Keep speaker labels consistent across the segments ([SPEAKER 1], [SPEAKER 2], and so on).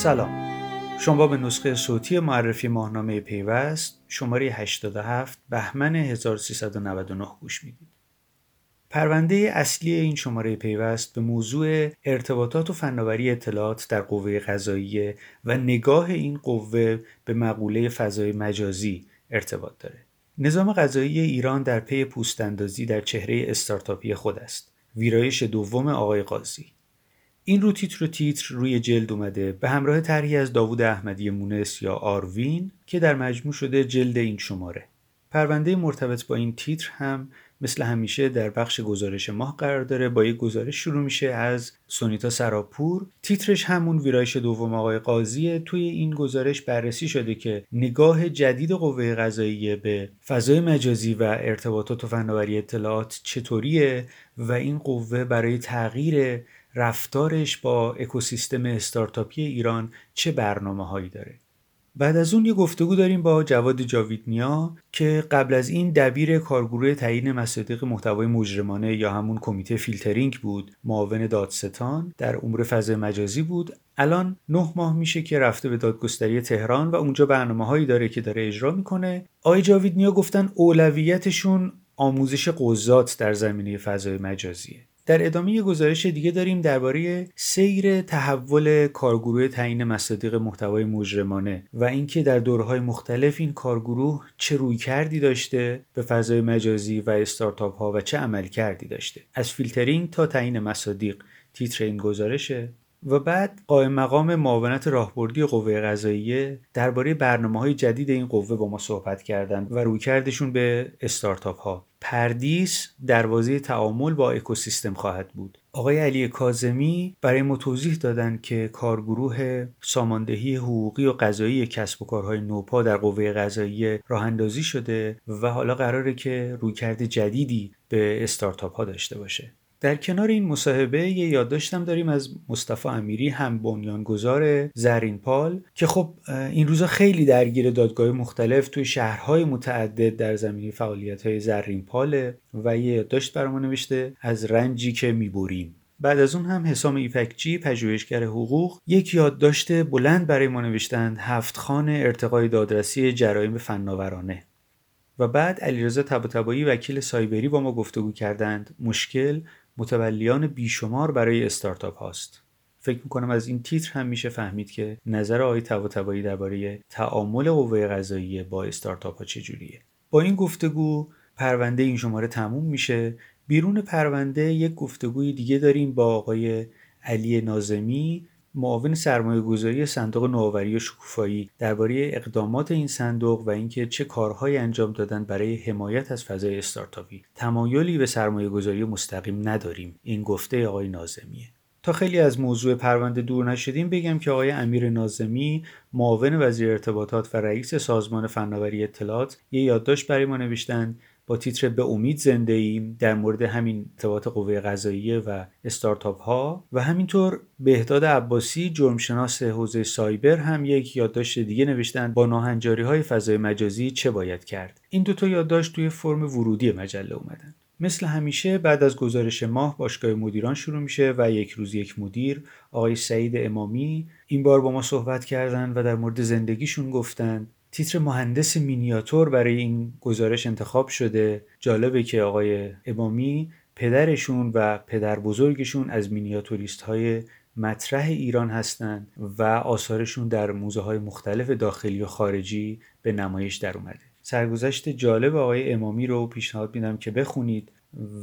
[SPEAKER 1] سلام شما به نسخه صوتی معرفی ماهنامه پیوست شماره 87 بهمن 1399 گوش می‌دید. پرونده اصلی این شماره پیوست به موضوع ارتباطات و فناوری اطلاعات در قوه قضاییه و نگاه این قوه به مقوله فضای مجازی ارتباط داره. نظام قضایی ایران در پی پوستاندازی در چهره استارتاپی خود است. ویرایش دوم آقای قاضی این رو تیتر و تیتر روی جلد اومده. به همراه طرحی از داوود احمدی مونس یا آروین که در مجموع شده جلد این شماره. پرونده مرتبط با این تیتر هم مثل همیشه در بخش گزارش ماه قرار داره. با یک گزارش شروع میشه از سونیتا سراپور. تیترش همون ویرایش دوم آقای قاضیه. توی این گزارش بررسی شده که نگاه جدید قوه قضاییه به فضای مجازی و ارتباطات و فناوری اطلاعات چطوریه و این قوه برای تغییر رفتارش با اکوسیستم استارتاپی ایران چه برنامه هایی داره. بعد از اون یه گفتگو داریم با جواد جاویدنیا که قبل از این دبیر کارگروه تعیین مصادیق محتوای مجرمانه یا همون کمیته فیلترینگ بود معاون دادستان در امور فضای مجازی بود. الان نه ماه میشه که رفته به دادگستری تهران و اونجا برنامه هایی داره که داره اجرا می‌کنه. آقای جاویدنیا گفتن اولویتشون آموزش قضات در زمینه فضای مجازیه. در ادامه یه گزارش دیگه داریم درباره سیر تحول کارگروه تعیین مصادیق محتوای مجرمانه و اینکه در دورهای مختلف این کارگروه چه رویکردی داشته به فضای مجازی و استارتاپ ها و چه عملکردی داشته. از فیلترینگ تا تعیین مصادیق تیتر این گزارشه. و بعد قائم مقام معاونت راهبردی قوه قضاییه درباره برنامه های جدید این قوه با ما صحبت کردند و رویکردشون به استارتاپ ها پردیس دروازه تعامل با اکوسیستم خواهد بود. آقای علی کاظمی برای ما توضیح دادند که کارگروه ساماندهی حقوقی و قضایی کسب و کارهای نوپا در قوه قضایی راه اندازی شده و حالا قراره که رویکرد جدیدی به استارتاپ ها داشته باشه. در کنار این مصاحبه یه یادداشتم داریم از مصطفی امیری هم بنیانگذار زرین پال که خب این روزا خیلی درگیر دادگاه مختلف توی شهرهای متعدد در زمینه فعالیت های زرین پاله و یه یادداشت برام نوشته از رنجی که می‌بریم. بعد از اون هم حسام ایفکچی پژوهشگر حقوق یک یادداشت بلند برای ما نوشتند هفت خان ارتقای دادرسی جرایم فناورانه. و بعد علیرضا طباطبایی وکیل سایبری با ما گفتگو کردند. مشکل متولیان بیشمار برای استارتاپ هاست. فکر می‌کنم از این تیتر هم میشه فهمید که نظر آقای طباطبایی درباره تعامل قوه قضاییه با استارتاپ ها چجوریه. با این گفتگو پرونده این شماره تموم میشه. بیرون پرونده یک گفتگوی دیگه داریم با آقای علی نازمی معاون سرمایه گذاری صندوق نوآوری و شکوفایی درباره اقدامات این صندوق و اینکه چه کارهایی انجام دادن برای حمایت از فضای استارتاپی تمایلی به سرمایه گذاری مستقیم نداریم این گفته آقای نازمیه. تا خیلی از موضوع پرونده دور نشدیم بگم که آقای امیر نازمی معاون وزیر ارتباطات و رئیس سازمان فناوری اطلاعات یه یادداشت برای ما نوشتند با تیتر به امید زنده ایم در مورد همین ارتباط قوه قضاییه و استارتاپ ها و همینطور بهداد عباسی جرمشناس حوزه سایبر هم یک یادداشت دیگه نوشتن با ناهنجاری های فضای مجازی چه باید کرد. این دوتا یادداشت توی فرم ورودی مجله اومدن. مثل همیشه بعد از گزارش ماه باشگاه مدیران شروع میشه و یک روز یک مدیر آقای سعید امامی این بار با ما صحبت کردن و در مورد زندگیشون گفتن. تیتر مهندس مینیاتور برای این گزارش انتخاب شده. جالبه که آقای امامی پدرشون و پدر بزرگشون از مینیاتوریست های مطرح ایران هستند و آثارشون در موزه های مختلف داخلی و خارجی به نمایش در اومده. سرگذشت جالب آقای امامی رو پیشنهاد میدم که بخونید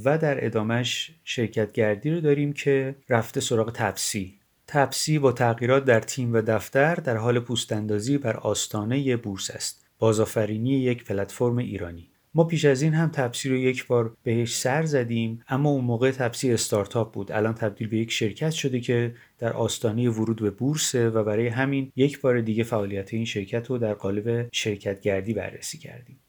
[SPEAKER 1] و در ادامش شرکت گردی رو داریم که رفته سراغ تپسی تپسی با تغییرات در تیم و دفتر در حال پوستاندازی بر آستانه بورس است. بازآفرینی یک پلتفرم ایرانی. ما پیش از این هم تپسی رو یک بار بهش سر زدیم اما اون موقع تپسی استارتاپ بود. الان تبدیل به یک شرکت شده که در آستانه ورود به بورسه و برای همین یک بار دیگه فعالیت این شرکت رو در قالب شرکت گردی بررسی کردیم.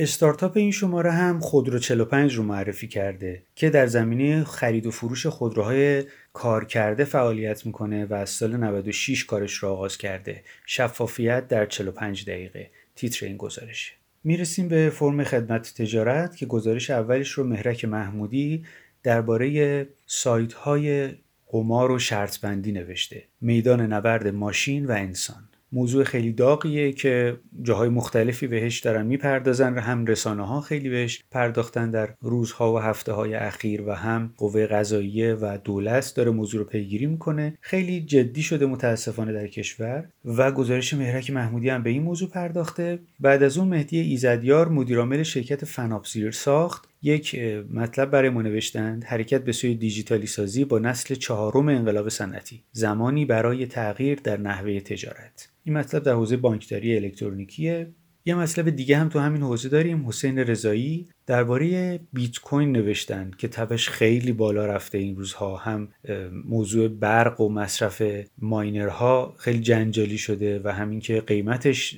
[SPEAKER 1] استارتاپ این شماره هم خودرو 45 رو معرفی کرده که در زمینه خرید و فروش خودروهای کار کرده فعالیت می‌کنه و از سال 96 کارش رو آغاز کرده. شفافیت در 45 دقیقه. تیتر این گزارشه می‌رسیم به فرم خدمت تجارت که گزارش اولش رو مهرک محمودی درباره سایت های قمار و شرط بندی نوشته. میدان نبرد ماشین و انسان. موضوع خیلی داغیه که جاهای مختلفی بهش دارن می‌پردازن و هم رسانه ها خیلی بهش پرداختن در روزها و هفته های اخیر و هم قوه قضاییه و دولت داره موضوع رو پیگیری می‌کنه. خیلی جدی شده متاسفانه در کشور و گزارش مهرک محمودی هم به این موضوع پرداخته. بعد از اون مهدی ایزدیار مدیرعامل شرکت فناپسیر ساخت. یک مطلب برای ما نوشتند. حرکت به سوی دیجیتالی سازی با نسل چهارم انقلاب صنعتی. زمانی برای تغییر در نحوه تجارت. این مطلب در حوزه بانکداری الکترونیکیه. یه مطلب دیگه هم تو همین حوزه داریم. حسین رضایی درباره بیت کوین نوشتن که تبش خیلی بالا رفته این روزها. هم موضوع برق و مصرف ماینرها خیلی جنجالی شده و همین که قیمتش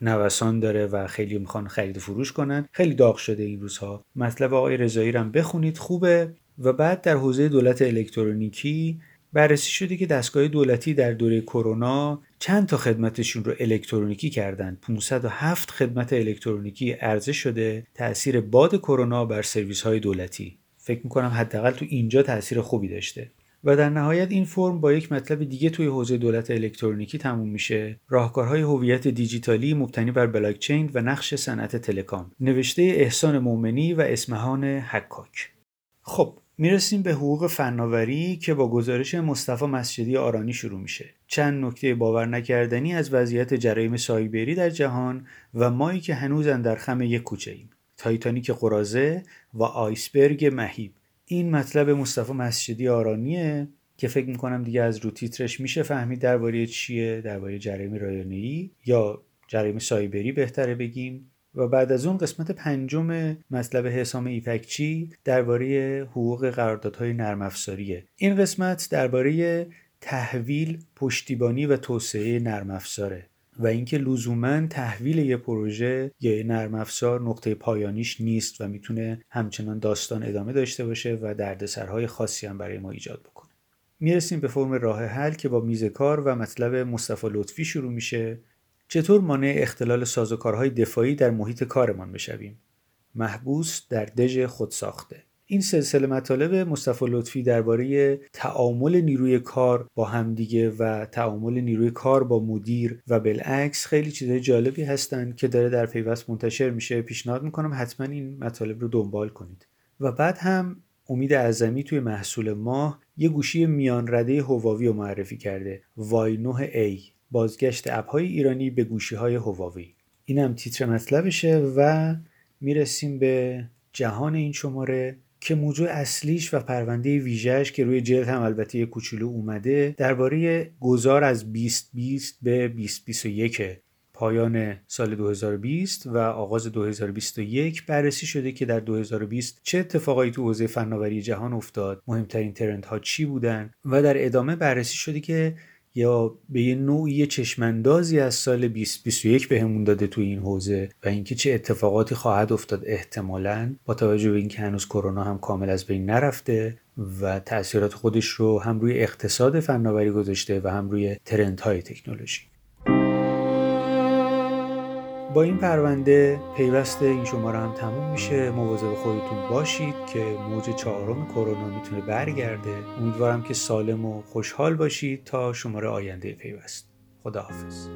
[SPEAKER 1] نوسان داره و خیلی می‌خوان خرید فروش کنن. خیلی داغ شده این روزها. مطلب آقای رضایی هم بخونید خوبه. و بعد در حوزه دولت الکترونیکی بررسی شده که دستگاه دولتی در دوره کرونا چند تا خدمتشون رو الکترونیکی کردن. 507 خدمت الکترونیکی عرضه شده. تاثیر باد کرونا بر سرویس های دولتی. فکر می‌کنم حداقل تو اینجا تاثیر خوبی داشته. و در نهایت این فرم با یک مطلب دیگه توی حوزه دولت الکترونیکی تموم میشه. راهکارهای هویت دیجیتالی مبتنی بر بلاکچین و نقش صنعت telecom. نوشته احسان مومنی و اسمهان حکاک. خب می‌رسیم به حقوق فناوری که با گزارش مصطفی مسجدی آرانی شروع میشه. چند نکته باور نکردنی از وضعیت جرایم سایبری در جهان و مایی که هنوز در خم یک کوچه ایم تایتانیک قراضه و آیسبرگ مهیب. این مطلب مصطفی مسجدی آرانیه که فکر می‌کنم دیگه از رو تیترش میشه فهمید درباره چیه درباره جرایم رایانه‌ای یا جرایم سایبری بهتره بگیم. و بعد از اون قسمت پنجم مطلب حسام ایپکچی درباره حقوق قراردادهای نرم افزاریه. این قسمت درباره تحویل پشتیبانی و توسعه نرم افزاره. و اینکه لزوما تحویل یه پروژه یا نرم افزار نقطه پایانیش نیست و می‌تونه همچنان داستان ادامه داشته باشه و دردسرهای خاصی هم برای ما ایجاد بکنه. می‌رسیم به فرم راه حل که با میز کار و مطلب مصطفی لطفی شروع میشه. چطور مانع اختلال سازوکارهای دفاعی در محیط کارمان بشویم؟ محبوس در دژ خودساخته. این سلسله مطالب مصطفی لطفی درباره تعامل نیروی کار با همدیگه و تعامل نیروی کار با مدیر و بالعکس خیلی چیزهای جالبی هستن که داره در پیوست منتشر میشه. پیشنهاد می‌کنم حتما این مطالب رو دنبال کنید. و بعد هم امید اعظمی توی محصول ماه یه گوشی میان رده هواوی رو معرفی کرده. وای 9 A بازگشت اپهای ایرانی به گوشی های هواوی. اینم تیتر مطلبشه و می‌رسیم به جهان این شماره. که موضوع اصلیش و پرونده ویژهش که روی جلد هم البته یه کوچولو اومده درباره گذار از 2020 به 2021 پایان سال 2020 و آغاز 2021 بررسی شده که در 2020 چه اتفاقایی تو حوزه فناوری جهان افتاد مهمترین ترندها چی بودن و در ادامه بررسی شده که یا به یه نوعی چشماندازی از سال 2021 بهمون داده تو این حوزه و اینکه چه اتفاقاتی خواهد افتاد احتمالا با توجه به اینکه هنوز کرونا هم کامل از بین نرفته و تاثیرات خودش رو هم روی اقتصاد فناوری گذاشته و هم روی ترندهای تکنولوژی. با این پرونده پیوست این شماره هم تموم میشه. مواظب خودتون باشید که موج چهارم کرونا می‌تونه برگرده. امیدوارم که سالم و خوشحال باشید تا شماره آینده پیوست. خداحافظ.